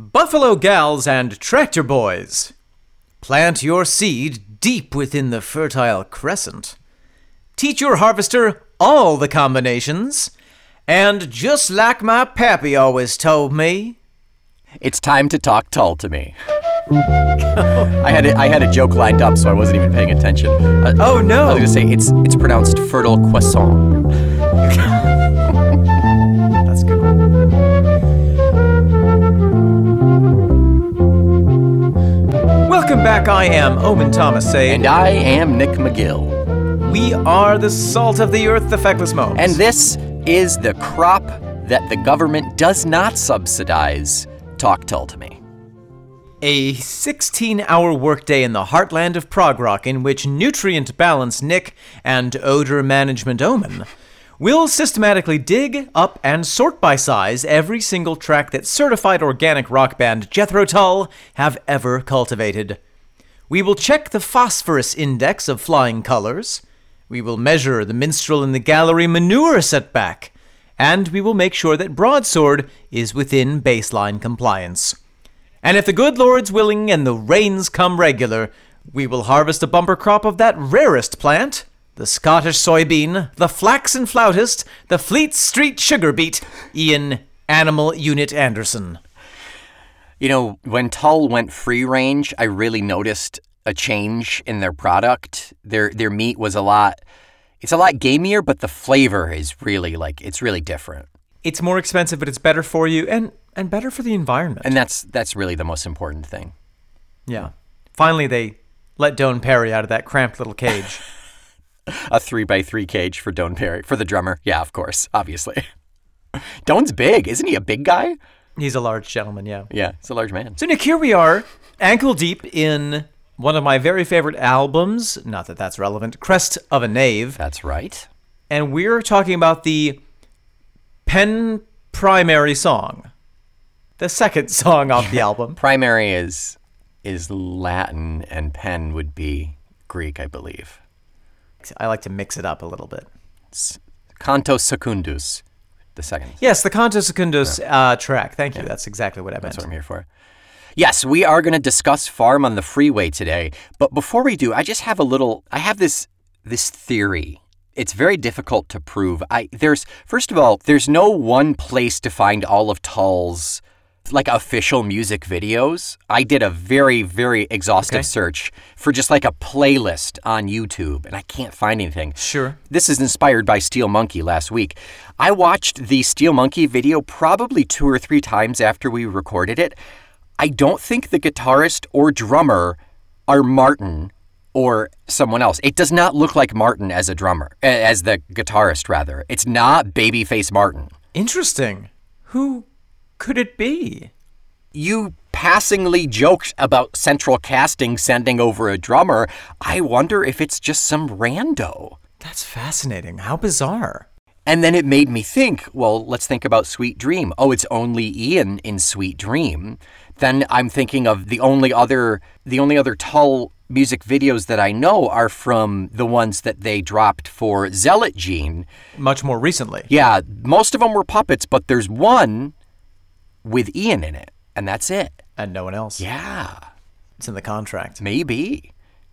Buffalo gals and tractor boys, plant your seed deep within the fertile crescent. Teach your harvester all the combinations, and just like my pappy always told me, It's time to talk tall to me. I had a, I had a joke lined up, so I wasn't even paying attention. Uh, Oh, no. I was gonna say it's it's pronounced fertile croissant. Welcome back. I am Omen Thomas Say, And I am Nick McGill, we are the salt of the earth, the feckless momes. and this is the crop that the government does not subsidize. Talk tall to me. A 16 hour workday in the heartland of prog rock, in which nutrient balance Nick and odor management Omen will systematically dig, up, and sort by size every single track that certified organic rock band Jethro Tull have ever cultivated. We will check the phosphorus index of flying colors. We will measure the minstrel in the gallery manure setback. And we will make sure that Broadsword is within baseline compliance. And if the good Lord's willing and the rains come regular, we will harvest a bumper crop of that rarest plant, the Scottish soybean, the flaxen flautist, the Fleet Street sugar beet, Ian Animal Unit Anderson. You know, when Tull went free range, I really noticed a change in their product. Their their meat was a lot it's a lot gamier, but the flavor is really like it's really different. It's more expensive, but it's better for you and, and better for the environment. And that's that's really the most important thing. yeah. Finally, they let Doane Perry out of that cramped little cage. A three by three cage for Doane Perry for the drummer. Yeah, of course, obviously. Doane's big, isn't he? A big guy? He's a large gentleman, yeah. Yeah, he's a large man. So, Nick, here we are, ankle deep in one of my very favorite albums. Not that that's relevant Crest of a Knave. That's right. And we're talking about the Pen Primary song, the second song off the album. Primary is is Latin, and pen would be Greek, I believe. I like to mix it up a little bit. Canto secundus, the second. Yes, the Canto Secundus uh, track. Thank you. That's exactly what I meant. That's what I'm here for. Yes, we are going to discuss Farm on the Freeway today. But before we do, I just have a little. I have this this theory. It's very difficult to prove. I there's first of all, there's no one place to find all of Tull's like official music videos. I did a very very exhaustive Okay. search for just like a playlist on YouTube, and I can't find anything. Sure. This is inspired by Steel Monkey last week. I watched the Steel Monkey video probably two or three times after we recorded it. I don't think the guitarist or drummer are Martin or someone else. It does not look like Martin as a drummer, as the guitarist, rather. It's not Babyface Martin. Interesting. Who could it be? You passingly joked about Central Casting sending over a drummer. I wonder if it's just some rando. That's fascinating. How bizarre. And then it made me think, well, let's think about Sweet Dream. Oh, it's only Ian in Sweet Dream. Then I'm thinking of the only other the only other Tull music videos that I know are from the ones that they dropped for Zealot Gene. Much more recently. Yeah, most of them were puppets, but there's one with Ian in it, and that's it. And no one else. Yeah, It's in the contract. maybe.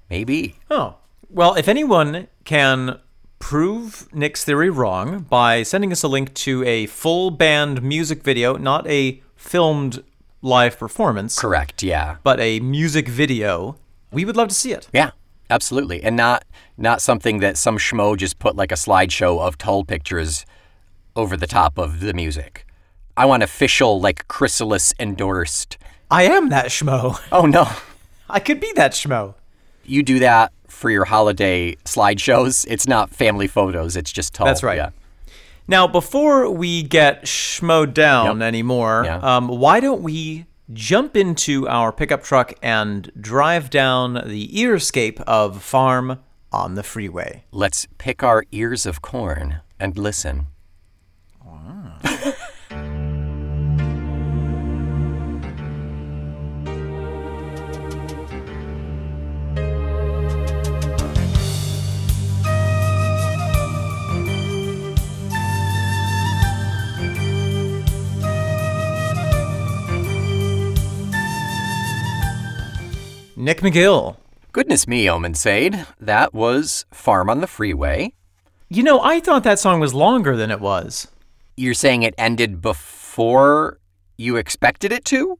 Maybe. Oh. Well, if anyone can prove Nick's theory wrong by sending us a link to a full band music video, not a filmed live performance, Correct, yeah. but a music video, we would love to see it. Yeah, absolutely, and not not something that some schmo just put like a slideshow of Tull pictures over the top of the music. I want official, like Chrysalis endorsed. I am that schmo. Oh no, I could be that schmo. you do that for your holiday slideshows. It's not family photos. It's just Tull. That's right. Yeah. Now, before we get schmoed down Yep. anymore, Yeah. um, why don't we jump into our pickup truck and drive down the earscape of Farm on the Freeway? Let's pick our ears of corn and listen. Nick McGill. Goodness me, Omen Sade. That was Farm on the Freeway. You know, I thought that song was longer than it was. You're saying it ended before you expected it to?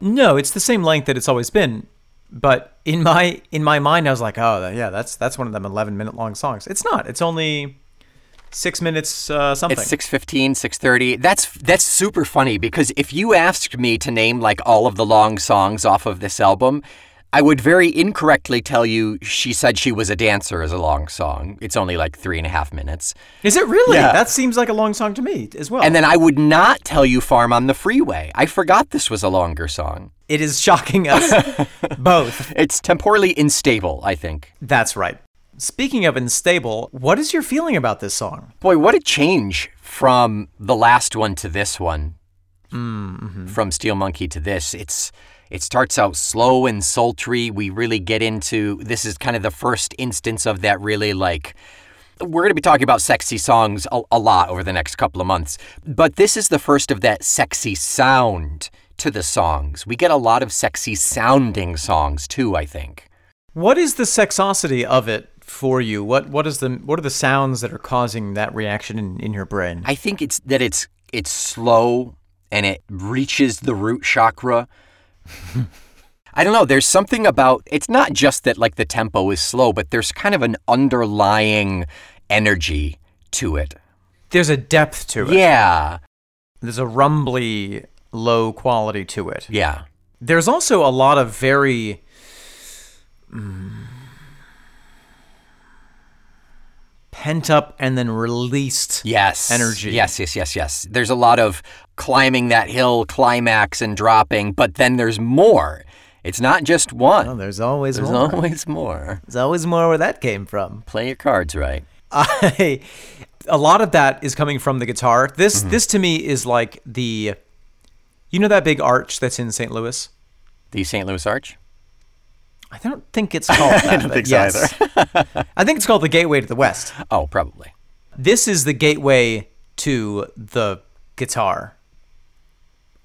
No, it's the same length that it's always been. But in my in my mind, I was like, oh yeah, that's that's one of them 11 minute long songs. It's not. It's only six minutes uh, something. It's 6:15, 6:30. That's that's super funny because if you asked me to name like all of the long songs off of this album, I would very incorrectly tell you she said she was a dancer as a long song. It's only like three and a half minutes. Is it really? Yeah. That seems like a long song to me as well. And then I would not tell you Farm on the Freeway. I forgot this was a longer song. it is shocking us both. It's temporally unstable, I think. That's right. Speaking of unstable, what is your feeling about this song? Boy, what a change from the last one to this one. Mm-hmm. From Steel Monkey to this. It's it starts out slow and sultry. We really get into this is kind of the first instance of that really like we're going to be talking about sexy songs a, a lot over the next couple of months. But this is the first of that sexy sound to the songs. We get a lot of sexy sounding songs too, I think. What is the sexosity of it for you? What what is the what are the sounds that are causing that reaction in, in your brain? I think it's that it's it's slow and it reaches the root chakra. I don't know. There's something about it's not just that like the tempo is slow, but there's kind of an underlying energy to it. There's a depth to it. Yeah, There's a rumbly low quality to it. yeah, There's also a lot of very mm, pent up and then released yes, energy. Yes, yes, yes, yes. There's a lot of climbing that hill, climax and dropping, but then there's more. It's not just one. There's always there's more. always more. There's always more where that came from. Play your cards right. I a lot of that is coming from the guitar. This mm-hmm. this to me is like the you know that big arch that's in St. Louis? The St. Louis Arch. I don't think it's called that. I don't think so yes. I think it's called the Gateway to the West. Oh, probably. This is the gateway to the guitar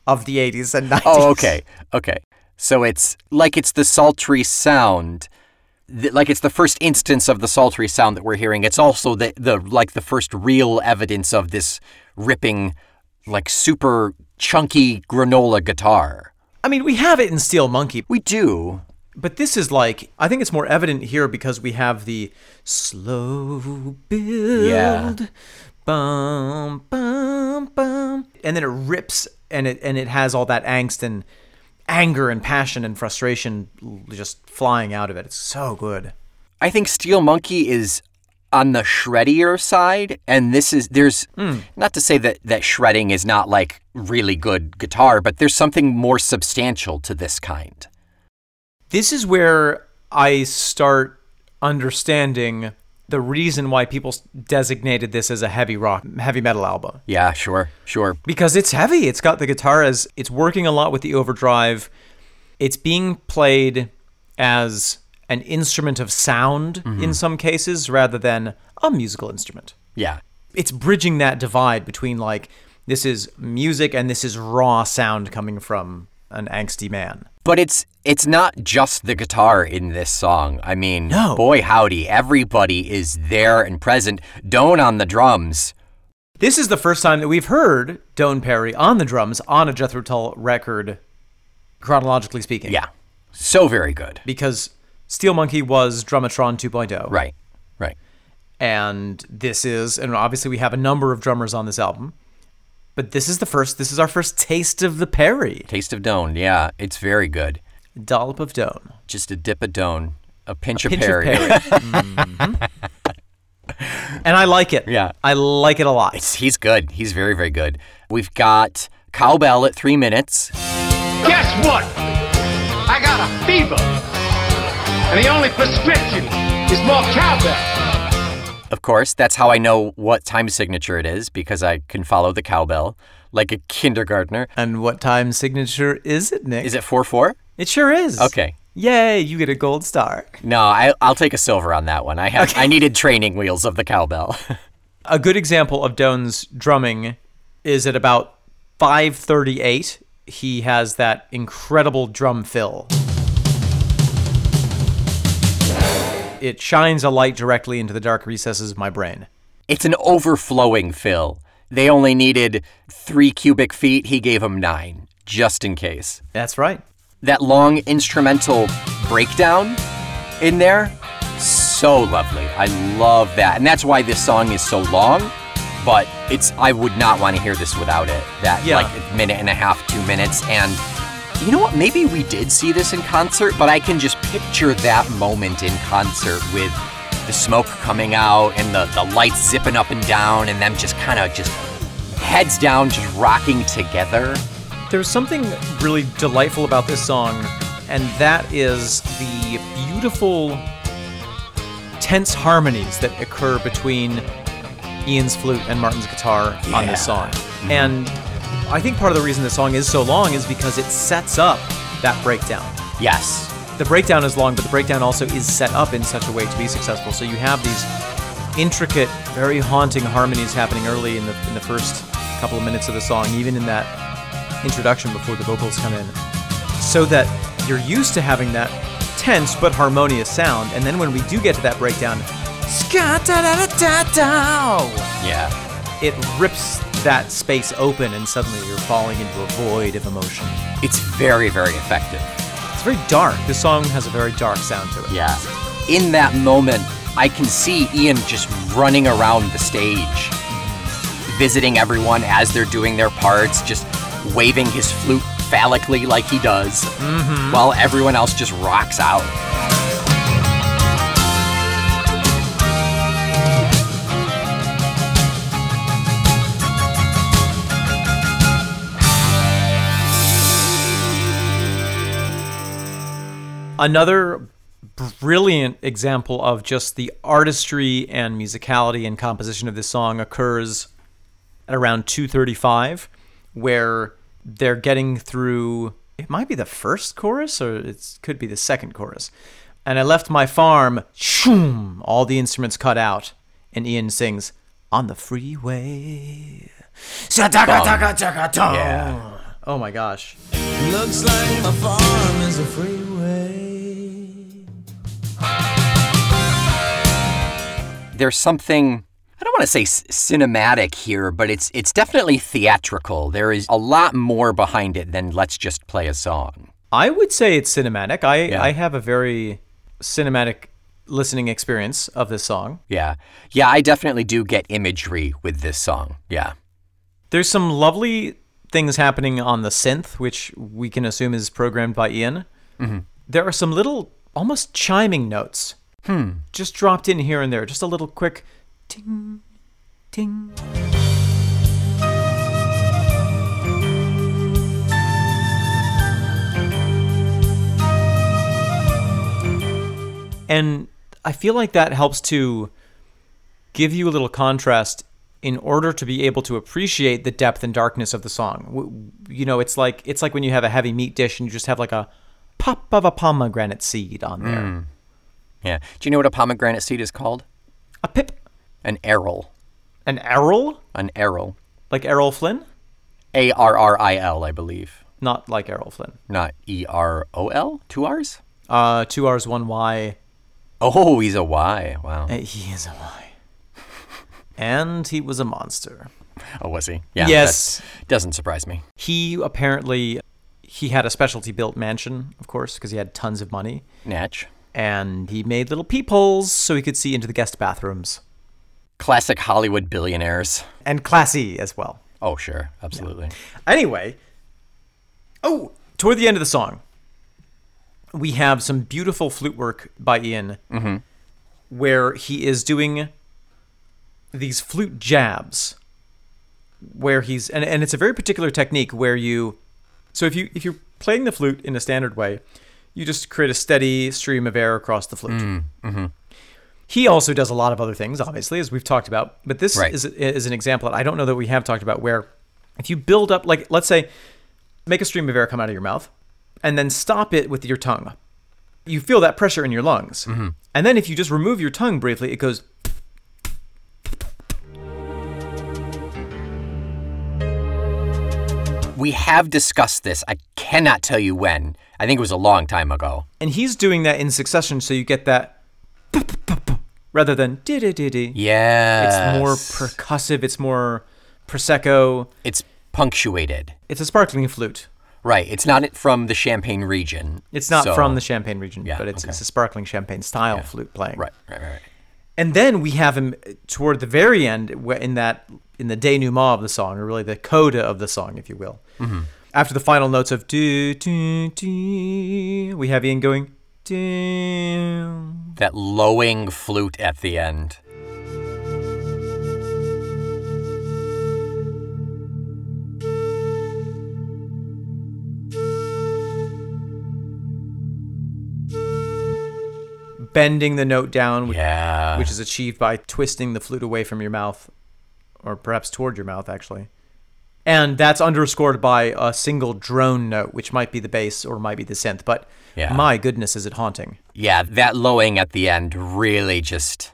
of the 80s and 90s. Oh, okay. Okay. So it's like it's the sultry sound. th- Like it's the first instance of the sultry sound that we're hearing. It's also the, the like the first real evidence of this ripping, like super chunky granola guitar. I mean, we have it in Steel Monkey, We do. But this is like I think it's more evident here because we have the slow build. Yeah. Bum bum bum. And then it rips and it and it has all that angst and anger and passion and frustration just flying out of it. It's so good. I think Steel Monkey is on the shreddier side, and this is there's hmm. not to say that that shredding is not like really good guitar, but there's something more substantial to this kind. This is where I start understanding the reason why people designated this as a heavy rock, heavy metal album. Yeah, sure, sure. Because it's heavy. It's got the guitars. it's working a lot with the overdrive. It's being played as an instrument of sound mm-hmm. in some cases rather than a musical instrument. Yeah, It's bridging that divide between like this is music and this is raw sound coming from an angsty man. But it's it's not just the guitar in this song. I mean, No. boy howdy, everybody is there and present. Doane on the drums. This is the first time that we've heard Doane Perry on the drums on a Jethro Tull record, chronologically speaking. Yeah, so very good. Because Steel Monkey was Drumatron 2.0. Right, right. And this is, and obviously we have a number of drummers on this album, but this is the first, this is our first taste of the Perry. Taste of Doane. Yeah, it's very good. Dollop of Doane. Just a dip of Doane, a pinch, of, Pinch Perry. of Perry. Mhm. And I like it. Yeah. I like it a lot. He's good. He's very, very good. We've got Cowbell at three minutes. Guess what? I got a fever. And the only prescription is more cowbell. Of course, that's how I know what time signature it is because I can follow the cowbell like a kindergartner. And what time signature is it, Nick? Is it 4 4? It sure is. Okay. Yay, you get a gold star. No, I, I'll take a silver on that one. I have I needed training wheels of the cowbell. A good example of Doane's drumming is at about 538. He has that incredible drum fill. It shines a light directly into the dark recesses of my brain. It's an overflowing fill. They only needed three cubic feet. He gave them nine, just in case. That's right. That long instrumental breakdown in there, so lovely. I love that. And that's why this song is so long. But it's I would not want to hear this without it. That Yeah. like minute and a half, two minutes. And you know what? Maybe we did see this in concert, but I can just picture that moment in concert with the smoke coming out and the, the lights zipping up and down and them just kind of just heads down, just rocking together. There's something really delightful about this song, and that is the beautiful, tense harmonies that occur between Ian's flute and Martin's guitar on this song. Mm-hmm. And I think part of the reason the song is so long is because it sets up that breakdown. Yes. The breakdown is long, but the breakdown also is set up in such a way to be successful. So you have these intricate, very haunting harmonies happening early in the in the first couple of minutes of the song, even in that introduction before the vocals come in, so that you're used to having that tense but harmonious sound. And then when we do get to that breakdown, Yeah. it rips that space open, and suddenly you're falling into a void of emotion. It's very, very effective. It's very dark. This song has a very dark sound to it. Yeah. In that moment, I can see Ian just running around the stage, visiting everyone as they're doing their parts, just waving his flute phallically like he does, mm-hmm. while everyone else just rocks out. Another brilliant example of just the artistry and musicality and composition of this song occurs at around 235 where they're getting through it might be the first chorus or it could be the second chorus and i left my farm shoom all the instruments cut out and ian sings on the freeway Yeah. oh my gosh Looks like my farm is a freeway. There's something I don't want to say cinematic here, but it's it's definitely theatrical. There is a lot more behind it than let's just play a song. I would say it's cinematic. I, Yeah. I have a very cinematic listening experience of this song. Yeah. Yeah, I definitely do get imagery with this song. Yeah. There's some lovely things happening on the synth, which we can assume is programmed by Ian. Mm-hmm. There are some little, almost chiming notes, Hmm. just dropped in here and there, just a little quick ting, ting. And I feel like that helps to give you a little contrast in order to be able to appreciate the depth and darkness of the song. You know, it's like it's like when you have a heavy meat dish and you just have like a pop of a pomegranate seed on there. Hmm. Yeah. Do you know what a pomegranate seed is called? A pip, An aril. an Errol, An aril. like Errol Flynn, A R R I L, I believe. not like Errol Flynn. Not E R O L? Two R's? Uh, two R's, one Y. Oh, he's a Y. Wow. Uh, He is a Y. and he was a monster. Oh, was he? Yeah. Yes. that Doesn't surprise me. He apparently he had a specialty built mansion, of course, because he had tons of money. Natch. And he made little peepholes so he could see into the guest bathrooms. Classic Hollywood billionaires. And classy as well. Oh, sure. Absolutely. Anyway, oh, toward the end of the song, we have some beautiful flute work by Ian mm-hmm. where he is doing these flute jabs where he's and, and it's a very particular technique where you so if you if you're playing the flute in a standard way you just create a steady stream of air across the flute. Mm, mm-hmm. He also does a lot of other things obviously as we've talked about but this Right. is, is an example that i don't know that we have talked about where if you build up like let's say make a stream of air come out of your mouth and then stop it with your tongue. You feel that pressure in your lungs. Mm-hmm. And then if you just remove your tongue briefly it goes We have discussed this. I cannot tell you when. I think it was a long time ago. and he's doing that in succession so you get that rather than di di di di. Yeah. It's more percussive. It's more prosecco. It's punctuated. It's a sparkling flute. Right. It's not from the Champagne region. It's not so- from the Champagne region, Yeah, but it's, okay. it's a sparkling champagne style flute playing. Right, right, right. And then we have him toward the very end, in that in the denouement of the song, or really the coda of the song, if you will. Mm-hmm. After the final notes of do do do, we have Ian going do. That lowing flute at the end. Bending the note down, which, Yeah. which is achieved by twisting the flute away from your mouth, or perhaps toward your mouth, actually. And that's underscored by a single drone note, which might be the bass or might be the synth. But Yeah. my goodness, is it haunting? Yeah, that lowing at the end really just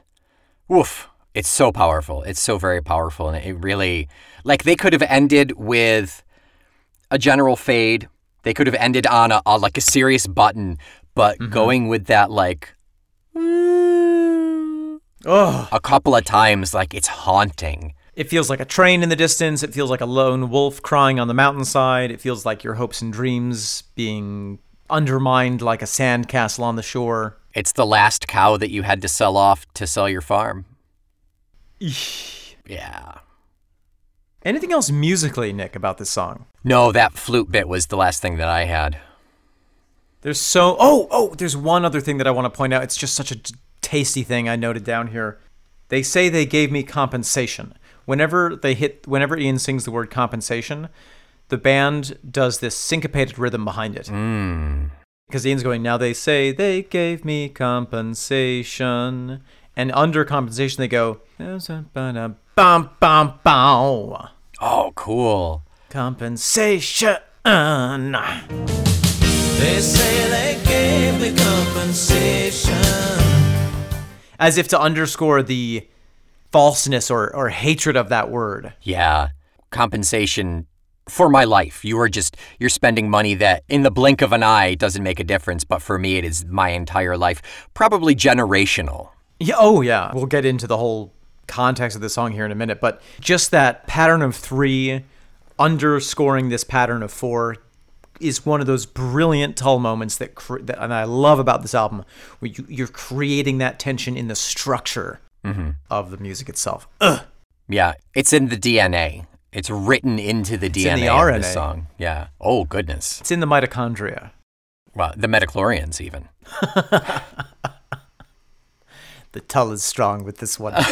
woof. It's so powerful. It's so very powerful and it really like they could have ended with a general fade. They could have ended on a, a like a serious button, but mm-hmm. going with that like a couple of times like it's haunting. it feels like a train in the distance. It feels like a lone wolf crying on the mountainside. It feels like your hopes and dreams being undermined like a sandcastle on the shore. It's the last cow that you had to sell off to sell your farm. Yeah. Anything else musically, Nick, about this song? No, that flute bit was the last thing that I had. There's so oh oh there's one other thing that I want to point out. It's just such a tasty thing I noted down here. They say they gave me compensation. Whenever they hit whenever Ian sings the word compensation, the band does this syncopated rhythm behind it. Hmm. Because Ian's going, now they say they gave me compensation. And under compensation they go bum bum bum. Oh, cool. Compensation. They say they gave me compensation. as if to underscore the falseness or, or hatred of that word. Yeah. Compensation for my life. You are just, you're spending money that in the blink of an eye doesn't make a difference, but for me, it is my entire life. Probably generational. Yeah, oh yeah. We'll get into the whole context of the song here in a minute, but just that pattern of three underscoring this pattern of four is one of those brilliant Tull moments that, cr- that and I love about this album, where you, you're creating that tension in the structure mm-hmm. of the music itself. Ugh. Yeah. It's in the DNA. It's written into the DNA in the of RNA. the song. Yeah. Oh, goodness. It's in the mitochondria. Well, the midi-chlorians, even. The Tull is strong with this one.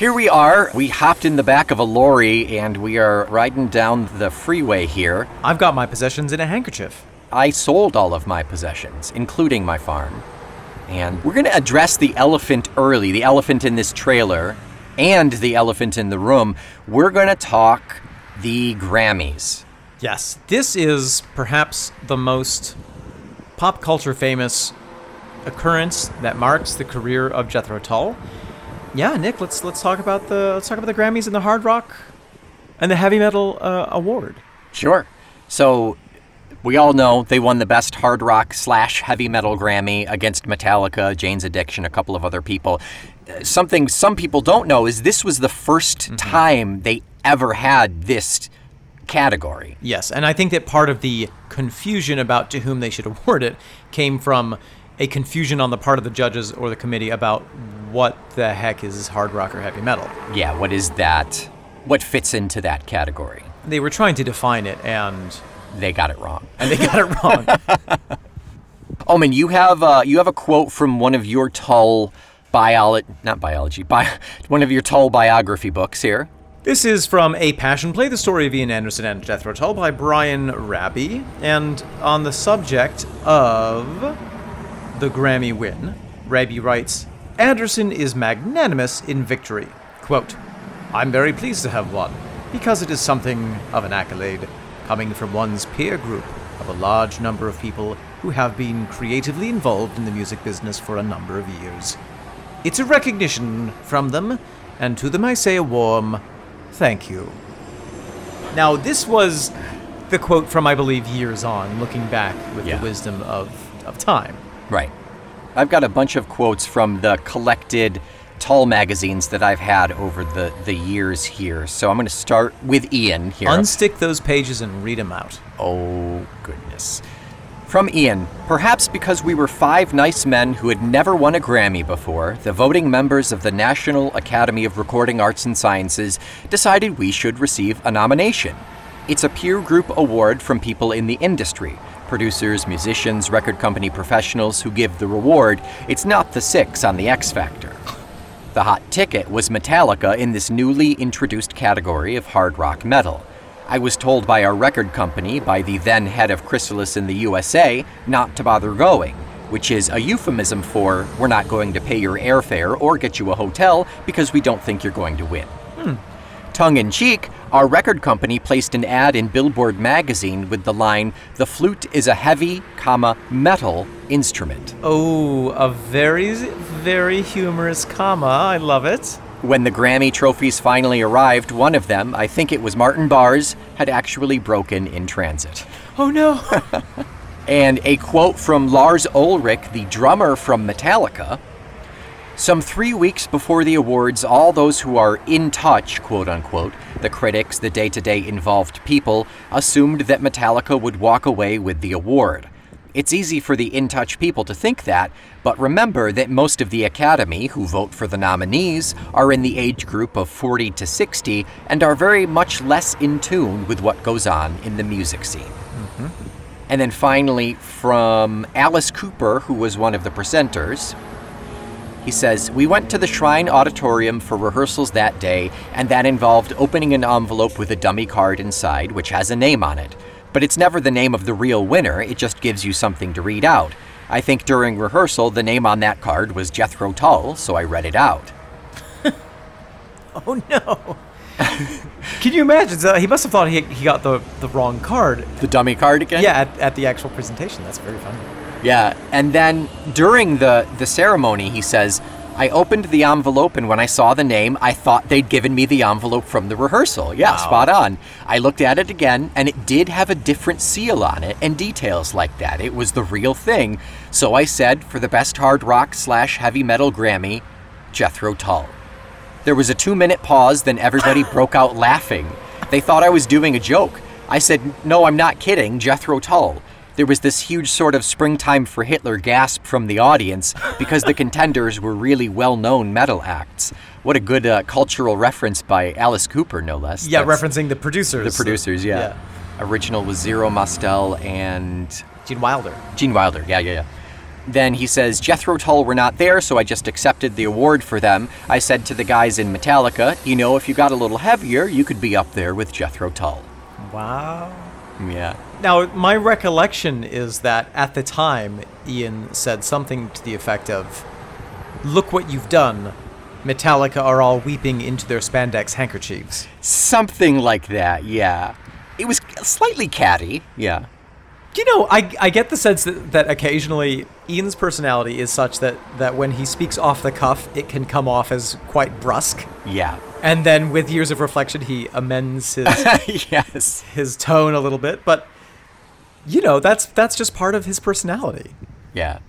Here we are. We hopped in the back of a lorry and we are riding down the freeway here. I've got my possessions in a handkerchief. I sold all of my possessions, including my farm. And we're going to address the elephant early, the elephant in this trailer, and the elephant in the room. We're going to talk the Grammys. Yes, this is perhaps the most pop culture famous occurrence that marks the career of Jethro Tull. Yeah, Nick, let's let's talk about the let's talk about the Grammys and the hard rock and the heavy metal uh, award. Sure. So, we all know they won the best hard rock slash heavy metal Grammy against Metallica, Jane's Addiction, a couple of other people. Something some people don't know is this was the 1st time they ever had this category. Yes, and I think that part of the confusion about to whom they should award it came from a confusion on the part of the judges or the committee about what the heck is hard rock or heavy metal. Yeah, what is that? What fits into that category? They were trying to define it and They got it wrong. and they got it wrong. Omen, you have uh, you have a quote from one of your Tull biology, not biology, bi- one of your Tull biography books here. This is from A Passion Play, the story of Ian Anderson and Jethro Tull by Brian Rabey, and on the subject of the Grammy win, Rabey writes, Anderson is magnanimous in victory. Quote, I'm very pleased to have won, because it is something of an accolade, coming from one's peer group of a large number of people who have been creatively involved in the music business for a number of years. It's a recognition from them, and to them I say a warm thank you. Now, this was the quote from, I believe, years on, looking back with Yeah. the wisdom of, of time. Right. I've got a bunch of quotes from the collected Tull magazines that I've had over the, the years here. So I'm going to start with Ian here. Unstick those pages and read them out. Oh, goodness. From Ian, perhaps because we were five nice men who had never won a Grammy before, the voting members of the National Academy of Recording Arts and Sciences decided we should receive a nomination. It's a peer group award from people in the industry producers, musicians, record company professionals who give the reward. It's not the six on the X Factor. The hot ticket was Metallica in this newly introduced category of hard rock metal. I was told by our record company, by the then head of Chrysalis in the USA, not to bother going, which is a euphemism for we're not going to pay your airfare or get you a hotel because we don't think you're going to win. Tongue in cheek, our record company placed an ad in Billboard magazine with the line, "The flute is a heavy, comma, metal instrument." Oh, a very, very humorous comma. I love it. When the Grammy trophies finally arrived, one of them, I think it was Martin Barre's, had actually broken in transit. Oh no. And a quote from Lars Ulrich, the drummer from Metallica Some three weeks before the awards, all those who are in touch, quote unquote, the critics, the day to day involved people, assumed that Metallica would walk away with the award. It's easy for the in touch people to think that, but remember that most of the Academy who vote for the nominees are in the age group of 40 to 60 and are very much less in tune with what goes on in the music scene. Mm-hmm. And then finally, from Alice Cooper, who was one of the presenters, he says, We went to the Shrine Auditorium for rehearsals that day, and that involved opening an envelope with a dummy card inside, which has a name on it. But it's never the name of the real winner, it just gives you something to read out. I think during rehearsal, the name on that card was Jethro Tull, so I read it out. oh no. Can you imagine? So he must have thought he, he got the, the wrong card. The dummy card again? Yeah, at, at the actual presentation. That's very funny. Yeah, and then during the the ceremony, he says, "I opened the envelope, and when I saw the name, I thought they'd given me the envelope from the rehearsal. Yeah, spot on. I looked at it again, and it did have a different seal on it and details like that. It was the real thing. So I said, for the best hard rock slash heavy metal Grammy, Jethro Tull." There was a two minute pause, then everybody broke out laughing. They thought I was doing a joke. I said, No, I'm not kidding, Jethro Tull. There was this huge sort of springtime for Hitler gasp from the audience because the contenders were really well known metal acts. What a good uh, cultural reference by Alice Cooper, no less. Yeah, That's- referencing the producers. The producers, yeah. Original was Zero Mostel and Gene Wilder. Gene Wilder, yeah, yeah, yeah. Then he says, Jethro Tull were not there, so I just accepted the award for them. I said to the guys in Metallica, you know, if you got a little heavier, you could be up there with Jethro Tull. Wow. Yeah. Now, my recollection is that at the time, Ian said something to the effect of, Look what you've done. Metallica are all weeping into their spandex handkerchiefs. Something like that, yeah. It was slightly catty, yeah. You know, I, I get the sense that, that occasionally Ian's personality is such that, that when he speaks off the cuff, it can come off as quite brusque. Yeah. And then with years of reflection, he amends his, yes. his tone a little bit. But, you know, that's, that's just part of his personality. Yeah.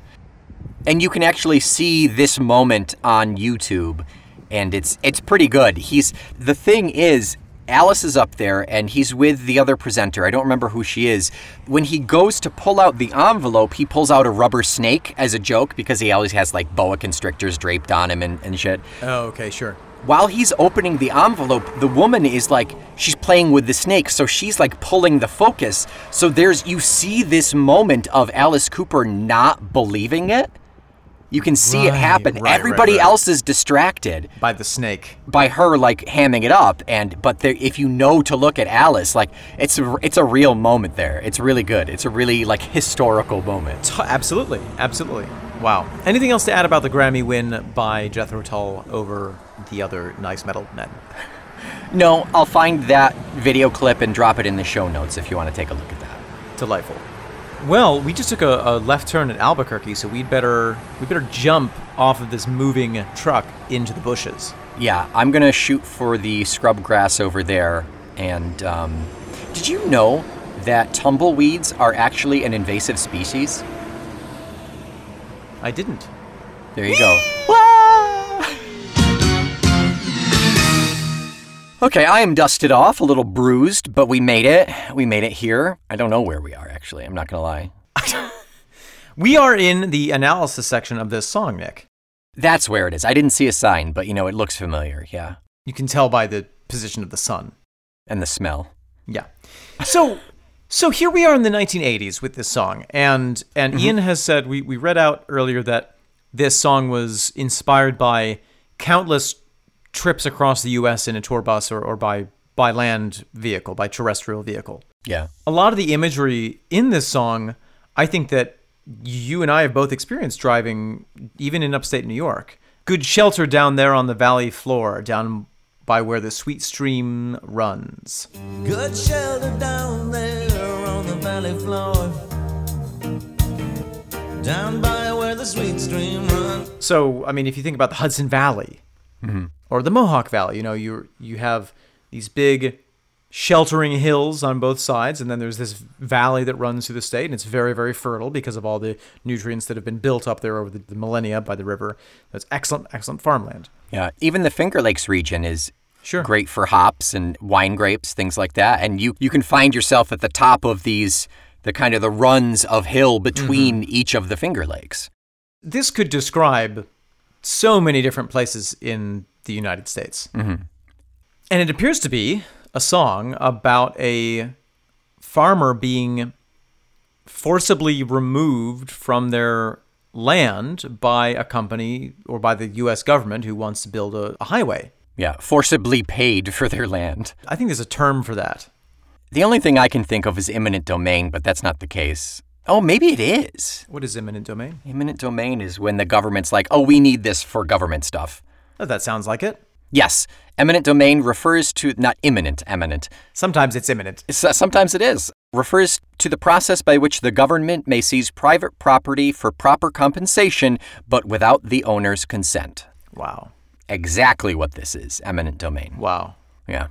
And you can actually see this moment on YouTube and it's it's pretty good. He's the thing is Alice is up there and he's with the other presenter. I don't remember who she is. When he goes to pull out the envelope, he pulls out a rubber snake as a joke because he always has like boa constrictors draped on him and, and shit. Oh, okay, sure. While he's opening the envelope, the woman is like she's playing with the snake, so she's like pulling the focus. So there's you see this moment of Alice Cooper not believing it. You can see it happen. right, right, Everybody right. else is distracted By the snake. by her like hamming it up and but there, if you know to look at Alice like it's a, it's a real moment there. It's really good. It's a really like historical moment. Absolutely, absolutely. Wow. Anything else to add about the Grammy win by Jethro Tull over the other nice metal men? No, I'll find that video clip and drop it in the show notes if you want to take a look at that. Delightful. Well, we just took a, a left turn at Albuquerque, so we'd better we better jump off of this moving truck into the bushes. Yeah, I'm gonna shoot for the scrub grass over there. And um, did you know that tumbleweeds are actually an invasive species? I didn't. There you go. Okay, I am dusted off, a little bruised, but we made it. We made it here. I don't know where we are, actually. I'm not going to lie. We are in the analysis section of this song, Nick. That's where it is. I didn't see a sign, but you know, it looks familiar. Yeah. You can tell by the position of the sun. And the smell. Yeah. So so here we are in the 1980s with this song. And and mm-hmm. Ian has said we, we read out earlier that this song was inspired by countless trips across the US in a tour bus or, or by by land vehicle, by terrestrial vehicle. Yeah. A lot of the imagery in this song, I think that you and I have both experienced driving even in upstate New York. Good shelter down there on the valley floor, down by where the sweet stream runs. Good shelter down there on the valley floor. Down by where the sweet stream runs. So, I mean, if you think about the Hudson Valley mm-hmm. Or the Mohawk Valley, you know, you you have these big sheltering hills on both sides, and then there's this valley that runs through the state, and it's very, very fertile because of all the nutrients that have been built up there over the, the millennia by the river. That's excellent, excellent farmland. Yeah. Even the Finger Lakes region is Sure. great for hops and wine grapes, things like that. And you, you can find yourself at the top of these, the kind of the runs of hill between mm-hmm. each of the Finger Lakes. This could describe so many different places in the United States. Mm-hmm. And it appears to be a song about a farmer being forcibly removed from their land by a company or by the US government who wants to build a, a highway. Yeah. Forcibly paid for their land. I think there's a term for that. The only thing I can think of is eminent domain, but that's not the case. Oh, maybe it is. What is eminent domain? Eminent domain is when the government's like, oh, we need this for government stuff. Oh, that sounds like it. Yes, eminent domain refers to, not imminent, eminent. Sometimes it's imminent. Sometimes it is. Refers to the process by which the government may seize private property for proper compensation, but without the owner's consent. Wow. Exactly what this is, eminent domain. Wow. Yeah.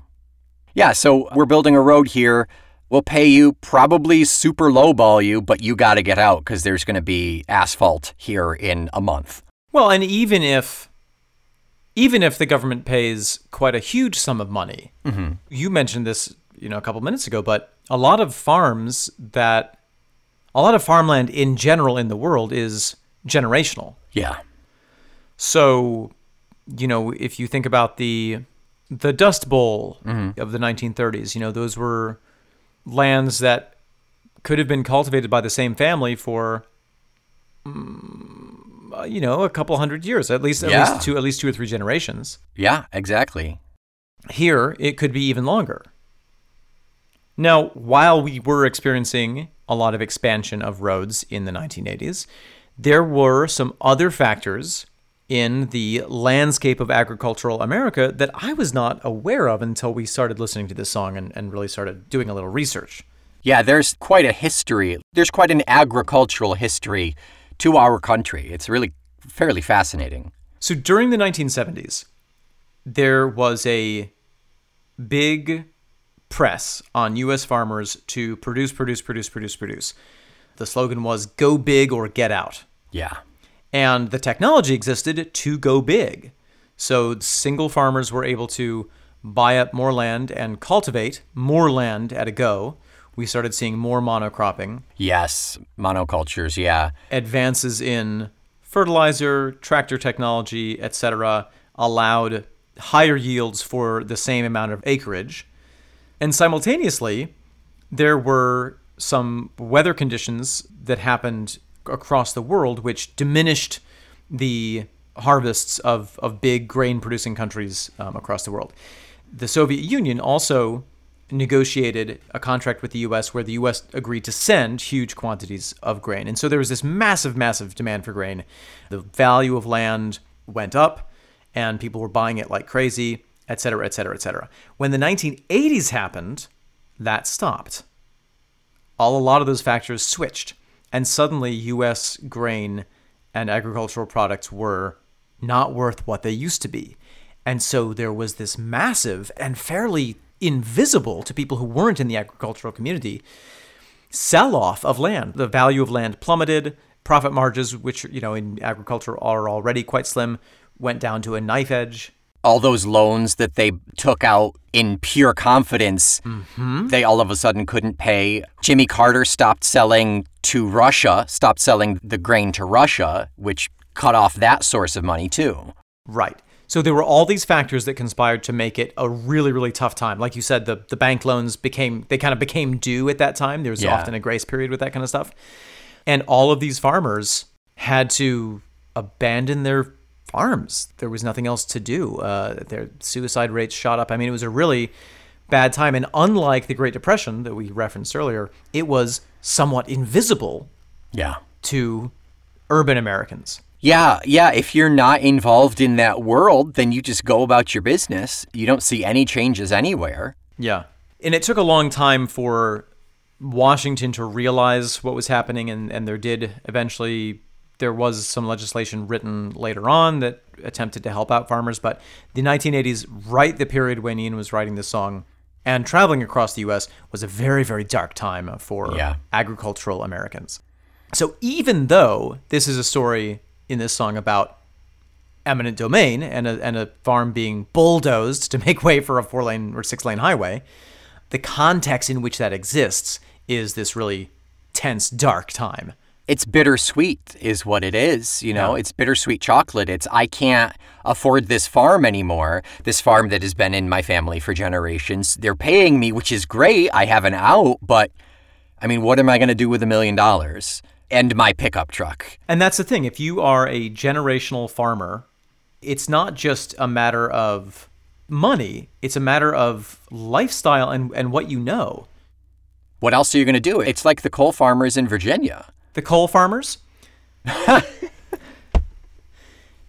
Yeah, so we're building a road here. We'll pay you, probably super lowball you, but you got to get out because there's going to be asphalt here in a month. Well, and even if even if the government pays quite a huge sum of money, you mentioned this, you know, a couple minutes ago, but a lot of farms that a lot of farmland in general in the world is generational. Yeah. So, you know, if you think about the the Dust Bowl of the 1930s, you know, those were lands that could have been cultivated by the same family for mm, uh, you know, a couple hundred years, at least at Yeah. least two at least two or three generations. Yeah, exactly. Here, it could be even longer. Now, while we were experiencing a lot of expansion of roads in the 1980s, there were some other factors in the landscape of agricultural America that I was not aware of until we started listening to this song and, and really started doing a little research. Yeah, there's quite a history. There's quite an agricultural history to our country. It's really fairly fascinating. So during the 1970s, there was a big press on U.S. farmers to produce, produce, produce, produce, produce. The slogan was "Go big or get out," Yeah. and the technology existed to go big. So single farmers were able to buy up more land and cultivate more land at a go. We started seeing more monocropping, Yes, monocultures, yeah. advances in fertilizer, tractor technology, etc., allowed higher yields for the same amount of acreage. And simultaneously, there were some weather conditions that happened across the world which diminished the harvests of, of big grain producing countries um, across the world. The Soviet Union also negotiated a contract with the US where the US agreed to send huge quantities of grain. And so there was this massive, massive demand for grain. The value of land went up and people were buying it like crazy, et cetera, et cetera, et cetera. When the 1980s happened, that stopped. All a lot of those factors switched, and suddenly US grain and agricultural products were not worth what they used to be. And so there was this massive and fairly invisible to people who weren't in the agricultural community sell off of land. The value of land plummeted. Profit margins, which, you know, in agriculture are already quite slim, went down to a knife edge. All those loans that they took out in pure confidence, mm-hmm. they all of a sudden couldn't pay. Jimmy Carter stopped selling to Russia, stopped selling the grain to Russia, which cut off that source of money too. Right. So there were all these factors that conspired to make it a really, really tough time. Like you said, the, the bank loans became, they kind of became due at that time. There was Yeah. often a grace period with that kind of stuff. And all of these farmers had to abandon their farms. There was nothing else to do. Uh, their suicide rates shot up. I mean, it was a really bad time. And unlike the Great Depression that we referenced earlier, it was somewhat invisible Yeah. to urban Americans. Yeah, yeah. If you're not involved in that world, then you just go about your business. You don't see any changes anywhere. Yeah. And it took a long time for Washington to realize what was happening, and, and there did eventually, there was some legislation written later on that attempted to help out farmers. But the 1980s, right the period when Ian was writing this song and traveling across the U.S., was a very, very dark time for Yeah. agricultural Americans. So even though this is a story in this song about eminent domain and a, and a farm being bulldozed to make way for a four lane or six lane highway, the context in which that exists is this really tense, dark time. It's bittersweet, is what it is. You know, it's bittersweet chocolate. It's, I can't afford this farm anymore. This farm that has been in my family for generations. They're paying me, which is great. I have an out, but I mean, what am I going to do with a million dollars and my pickup truck? And that's the thing. If you are a generational farmer, it's not just a matter of money, it's a matter of lifestyle and, and what you know. What else are you going to do? It's like the coal farmers in Virginia. The coal farmers?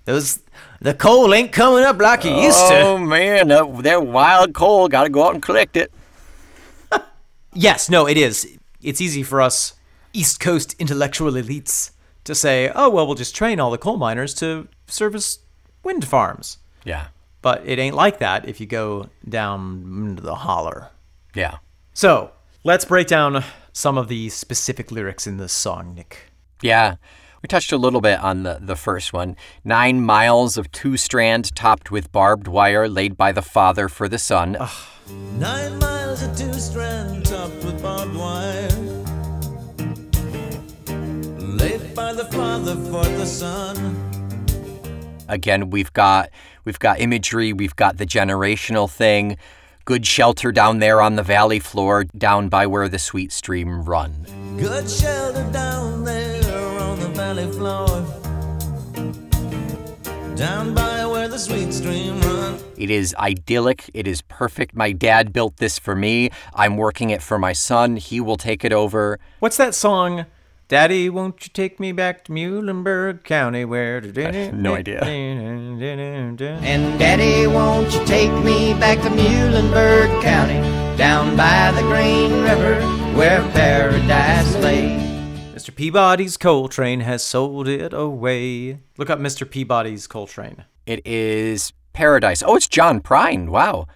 Those the coal ain't coming up like it used to. Oh man, that, wild coal. Got to go out and collect it. Yes, no, it is. It's easy for us East Coast intellectual elites to say, oh, well, we'll just train all the coal miners to service wind farms. Yeah, But it ain't like that if you go down into the holler. yeah. So let's break down some of the specific lyrics in this song, Nick. Yeah. We touched a little bit on the, the first one. Nine miles of two strand topped with barbed wire laid by the father for the son. Nine miles of two strand topped with barbed wire. Laid by the father for the son. Again, we've got we've got imagery, we've got the generational thing. Good shelter down there on the valley floor, down by where the sweet stream run. Good shelter down there on the valley floor. Down by where the sweet stream run. It is idyllic. It is perfect. My dad built this for me. I'm working it for my son. He will take it over. What's that song? Daddy, won't you take me back to Muhlenberg County where... no idea. And And Daddy, won't you take me back to Muhlenberg County, down by the Green River, where paradise lay? Mr. Peabody's coal train has sold it away. Look up Mr. Peabody's coal train. It is Paradise. Oh, it's John Prine. Wow.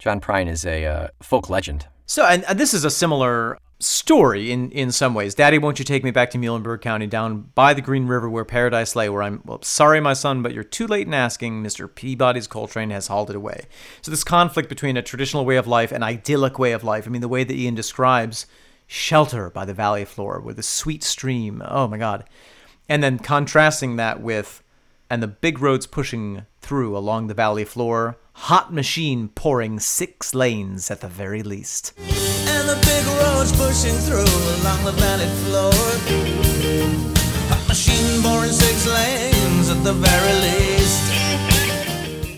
John Prine is a uh, folk legend. So, and, and this is a similar story in, in some ways. Daddy, won't you take me back to Muhlenberg County, down by the Green River where paradise lay, where I'm, well, sorry, my son, but you're too late in asking. Mr. Peabody's coal train has hauled it away. So, this conflict between a traditional way of life and idyllic way of life, I mean, the way that Ian describes shelter by the valley floor with a sweet stream, oh my God. And then contrasting that with, and the big roads pushing through along the valley floor, hot machine pouring six lanes at the very least. And the big roads pushing through along the valley floor. Hot machine boring six lanes at the very least.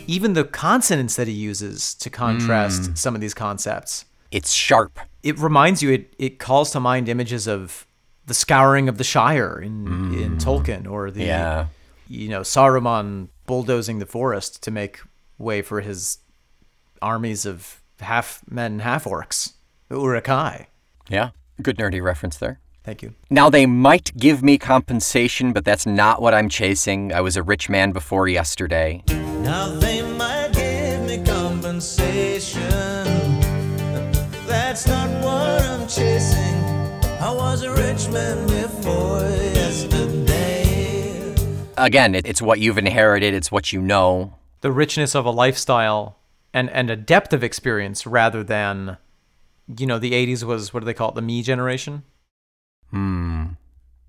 even the consonants that he uses to contrast hmm. some of these concepts. It's sharp. It reminds you, it, it calls to mind images of the scouring of the Shire in, hmm. in Tolkien or the, Yeah. you know, Saruman bulldozing the forest to make way for his armies of half men, half orcs, the Uruk-hai. Yeah. Good nerdy reference there. Thank you. Now, they might give me compensation, but that's not what I'm chasing. I was a rich man before yesterday. Now they might give me compensation. That's not what I'm chasing. I was a rich man before yesterday. Again, it's what you've inherited, it's what you know. The richness of a lifestyle and, and a depth of experience rather than, you know, the 80s was, what do they call it, the me generation? Hmm.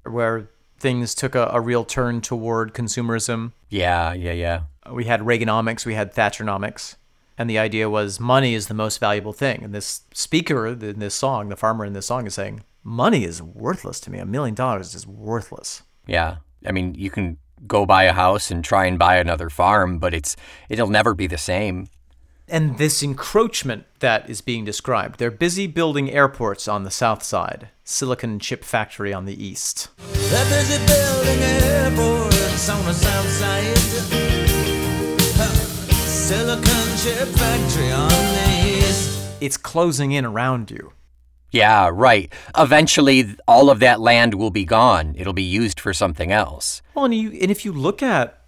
Where things took a, a real turn toward consumerism. Yeah, yeah, yeah. We had Reaganomics, we had Thatcheronomics. And the idea was money is the most valuable thing. And this speaker in this song, the farmer in this song, is saying, money is worthless to me. A million dollars is worthless. Yeah. I mean, you can go buy a house and try and buy another farm, but it's it'll never be the same. And this encroachment that is being described, they're busy building airports on the south side, Silicon Chip Factory on the east. They're busy building airports on the south side. Huh. Silicon chip factory on the east. It's closing in around you. Yeah, right. Eventually all of that land will be gone. It'll be used for something else. Well, and, you, and if you look at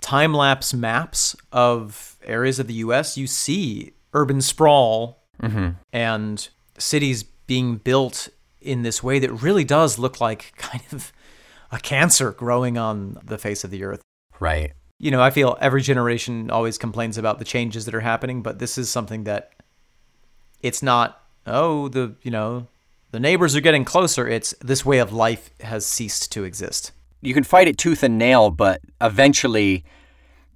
time lapse maps of areas of the US, you see urban sprawl mm-hmm. and cities being built in this way that really does look like kind of a cancer growing on the face of the earth. Right. You know, I feel every generation always complains about the changes that are happening, but this is something that it's not, oh, the, you know, the neighbors are getting closer. It's this way of life has ceased to exist. You can fight it tooth and nail, but eventually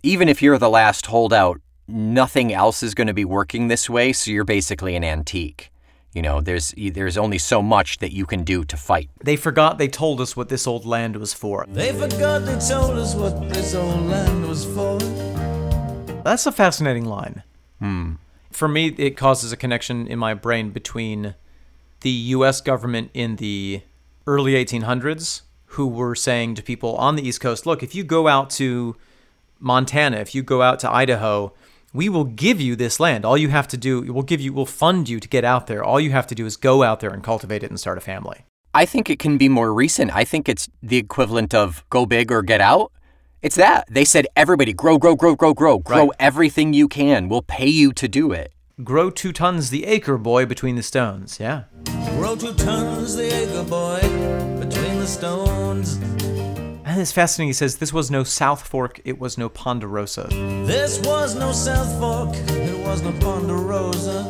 even if you're the last holdout, nothing else is going to be working this way, so you're basically an antique. You know, there's there's only so much that you can do to fight. They forgot they told us what this old land was for. They forgot they told us what this old land was for. That's a fascinating line. Hmm. For me, it causes a connection in my brain between the US government in the early 1800s, who were saying to people on the East Coast, look, if you go out to Montana, if you go out to Idaho, we will give you this land. All you have to do, we'll give you, we'll fund you to get out there. All you have to do is go out there and cultivate it and start a family. I think it can be more recent. I think it's the equivalent of go big or get out. It's that. They said everybody grow, grow, grow, grow, grow, grow Right. everything you can. We'll pay you to do it. Grow two tons the acre, boy, between the stones. Yeah. Grow two tons the acre boy between the stones. And it's fascinating. He says this was no South Fork, it was no Ponderosa. This was no South Fork, it was no Ponderosa.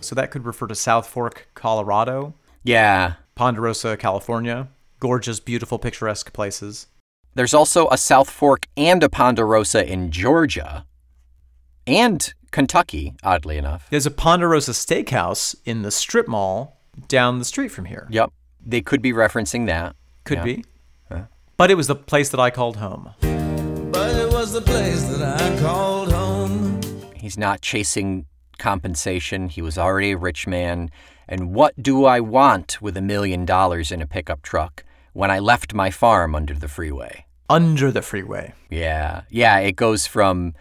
So that could refer to South Fork, Colorado, Yeah. Ponderosa, California. Gorgeous, beautiful, picturesque places. There's also a South Fork and a Ponderosa in Georgia and Kentucky, oddly enough. There's a Ponderosa steakhouse in the strip mall down the street from here. Yep. They could be referencing that. Could Yeah. be. But it was the place that I called home. But it was the place that I called home. He's not chasing compensation. He was already a rich man. And what do I want with a million dollars in a pickup truck when I left my farm under the freeway? Under the freeway. Yeah. Yeah, it goes from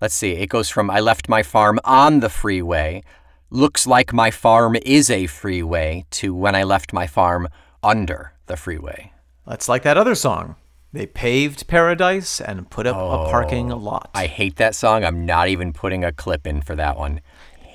let's see, it goes from I left my farm on the freeway, looks like my farm is a freeway to when I left my farm under the freeway. That's like that other song. They paved paradise and put up a parking oh, lot. I hate that song. I'm not even putting a clip in for that one.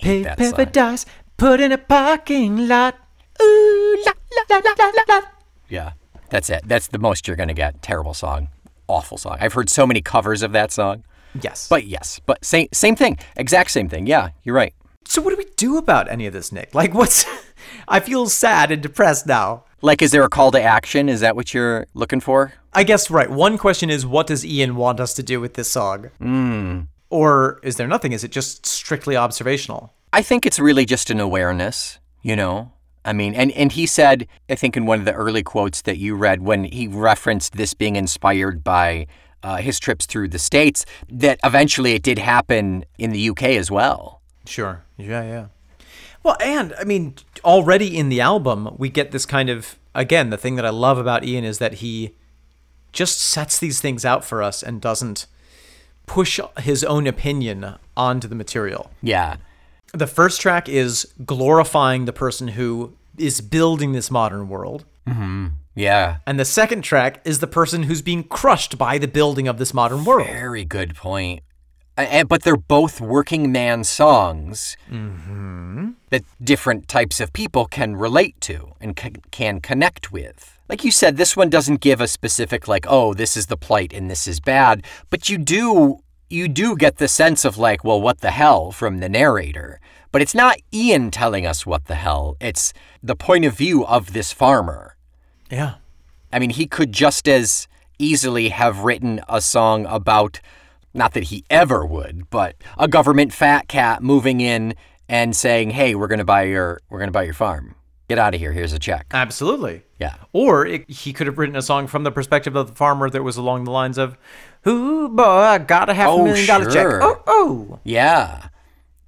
Paved that song. paradise, put in a parking lot. Ooh, la, la, la, la, la, la. Yeah, that's it. That's the most you're going to get. Terrible song. Awful song. I've heard so many covers of that song. Yes. But yes, but same same thing. Exact same thing. Yeah, you're right. so what do we do about any of this, Nick? Like, what's. I feel sad and depressed now. Like is there a call to action? Is that what you're looking for? I guess, right. One question is what does Ian want us to do with this song? Mm. Or is there nothing? Is it just strictly observational? I think it's really just an awareness, you know? I mean, and, and he said, I think in one of the early quotes that you read, when he referenced this being inspired by uh, his trips through the States, that eventually it did happen in the UK as well. Sure. Yeah, yeah. Well, and I mean, already in the album, we get this kind of again, the thing that I love about Ian is that he just sets these things out for us and doesn't push his own opinion onto the material. Yeah. The first track is glorifying the person who is building this modern world. Mm-hmm. Yeah. And the second track is the person who's being crushed by the building of this modern world. Very good point. And- but they're both working man songs. They that different types of people can relate to and c- can connect with. Like you said, this one doesn't give a specific like, oh, this is the plight and this is bad, but you do you do get the sense of like, well, what the hell from the narrator. But it's not Ian telling us what the hell. It's the point of view of this farmer. Yeah. I mean, he could just as easily have written a song about, not that he ever would, but a government fat cat moving in and saying, "Hey, we're gonna buy your, we're gonna buy your farm. Get out of here. Here's a check." Absolutely. Yeah. Or it, he could have written a song from the perspective of the farmer that was along the lines of, "Ooh, boy, I got a half Oh, a million dollar check. Oh, oh, Yeah.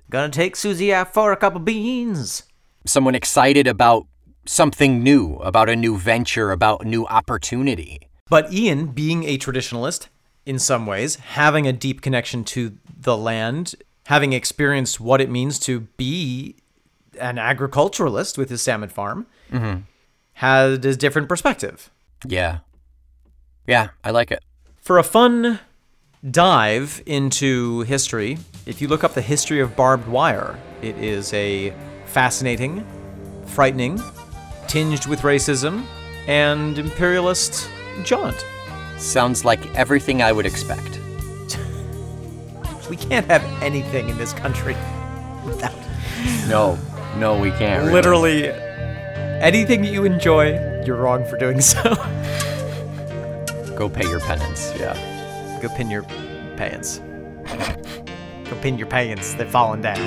gonna take Susie out for a couple beans." Someone excited about something new, about a new venture, about new opportunity. But Ian, being a traditionalist in some ways, having a deep connection to the land, having experienced what it means to be an agriculturalist with his salmon farm, mm-hmm. had a different perspective. Yeah. Yeah, I like it. For a fun dive into history, if you look up the history of barbed wire, it is a fascinating, frightening, tinged with racism, and imperialist jaunt. Sounds like everything I would expect. We can't have anything in this country without No, no, we can't. really. literally anything that you enjoy. You're wrong for doing so. Go pay your penance. Yeah. Go pin your pants. Go pin your pants. They're falling down.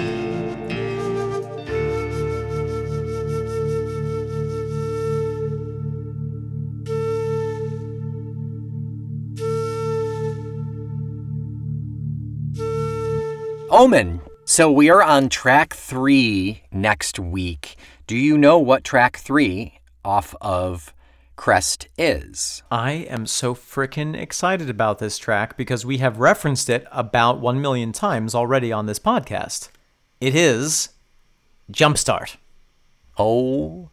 Omen. So we are on track three next week. Do you know what track three off of Crest is? I am so frickin' excited about this track because we have referenced it about 1 million times already on this podcast. It is Jumpstart. Oh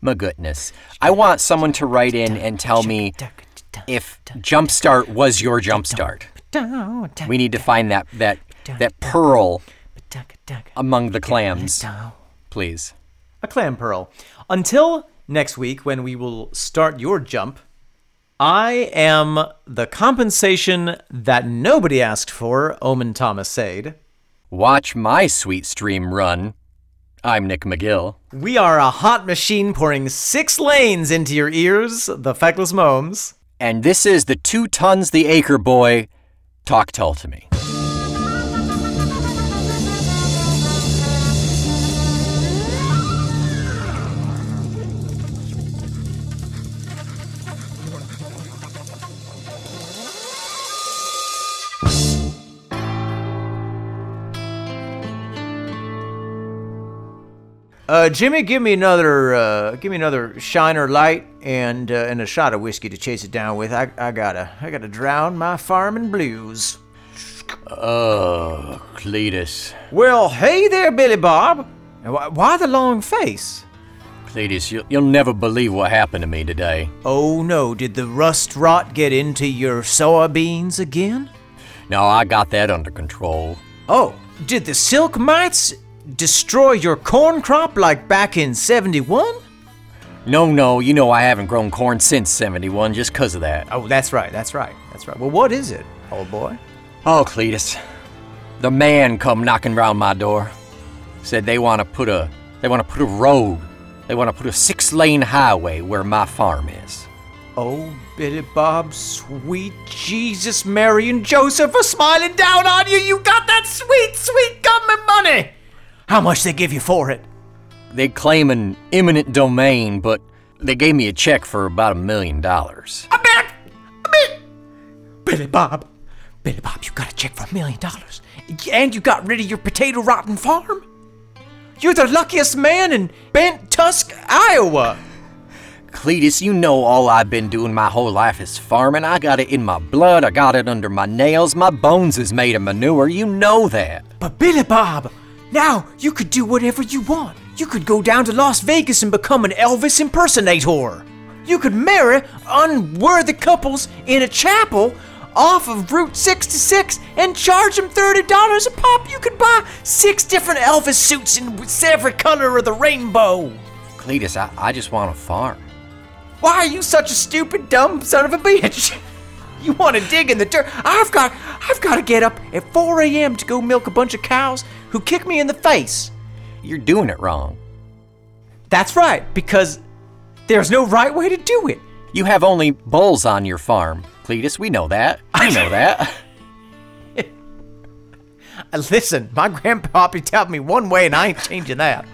my goodness. I want someone to write in and tell me if Jumpstart was your Jumpstart. We need to find that that that pearl among the clams, please. A clam pearl. Until next week when we will start your jump, I am the compensation that nobody asked for, Omen Thomas said. Watch my sweet stream run. I'm Nick McGill. We are a hot machine pouring six lanes into your ears, the feckless momes. And this is the two tons the acre boy. Talk Tull to me. Uh, Jimmy, give me another, uh, give me another shiner light and uh, and a shot of whiskey to chase it down with. I, I gotta, I gotta drown my farming blues. Oh, Cletus. Well, hey there, Billy Bob. Why, why the long face? Cletus, you'll, you'll never believe what happened to me today. Oh no, did the rust rot get into your soybeans again? No, I got that under control. Oh, did the silk mites destroy your corn crop like back in 71? No, no, you know I haven't grown corn since 71 just 'cause of that. Oh, that's right, that's right, that's right. Well, what is it, old boy? Oh, Cletus. The man come knocking round my door. Said they want to put a they want to put a road. They want to put a six-lane highway where my farm is. Oh, Billy Bob, sweet Jesus, Mary, and Joseph are smiling down on you. You got that sweet, sweet government money. How much they give you for it? They claim an eminent domain, but they gave me a check for about a million dollars. I bet, I bet. Billy Bob, Billy Bob, you got a check for a million dollars, and you got rid of your potato rotten farm. You're the luckiest man in Bent Tusk, Iowa. Cletus, you know all I've been doing my whole life is farming. I got it in my blood, I got it under my nails, my bones is made of manure. You know that. But Billy Bob, now you could do whatever you want. You could go down to Las Vegas and become an Elvis impersonator. You could marry unworthy couples in a chapel off of Route 66 and charge them $30 a pop, you could buy six different Elvis suits in every color of the rainbow. Cletus, I, I just want a farm. Why are you such a stupid, dumb son of a bitch? You want to dig in the dirt? I've got, I've got to get up at 4 a.m. to go milk a bunch of cows who kick me in the face. You're doing it wrong. That's right, because there's no right way to do it. You have only bulls on your farm, Cletus. We know that. I know that. Uh, Listen, my grandpappy taught me one way, and I ain't changing that.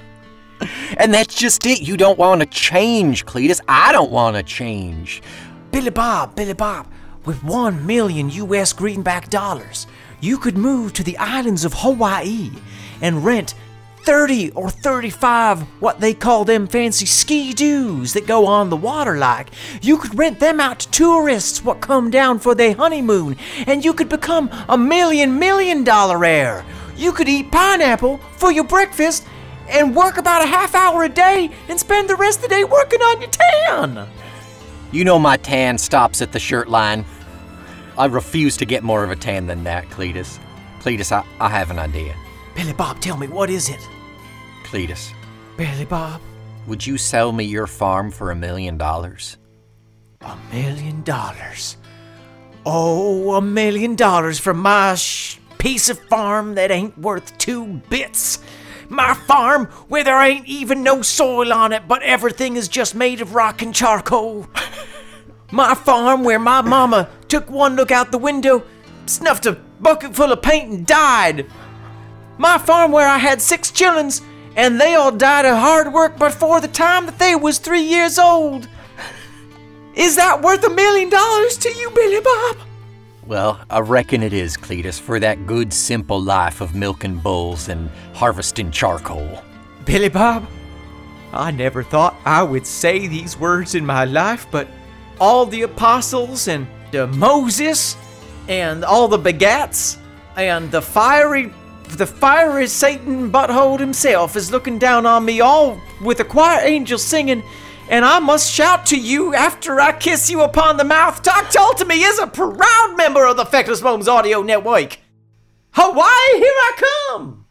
And that's just it. You don't want to change, Cletus. I don't want to change. Billy Bob, Billy Bob, with one million U.S. greenback dollars, you could move to the islands of Hawaii and rent 30 or 35 what they call them fancy ski doos that go on the water like. You could rent them out to tourists what come down for their honeymoon, and you could become a million million dollar heir. You could eat pineapple for your breakfast and work about a half hour a day and spend the rest of the day working on your tan. You know my tan stops at the shirt line. I refuse to get more of a tan than that, Cletus. Cletus, I, I have an idea. Billy Bob, tell me, what is it? Cletus, Billy Bob, would you sell me your farm for a million dollars? a million dollars. Oh, a million dollars for my sh- piece of farm that ain't worth two bits. My farm where there ain't even no soil on it, but everything is just made of rock and charcoal. my farm where my mama took one look out the window, snuffed a bucket full of paint, and died. My farm where I had six chillins, and they all died of hard work before the time that they was three years old. Is that worth a million dollars to you, Billy Bob? Well, I reckon it is, Cletus, for that good, simple life of milking bulls and harvesting charcoal. Billy Bob, I never thought I would say these words in my life, but all the apostles and the Moses and all the begats and the fiery the fiery Satan butthole himself is looking down on me all with a choir angel singing, and I must shout to you after I kiss you upon the mouth. Talk Tull to me is a proud member of the Feckless Momes Audio Network. Hawaii, here I come!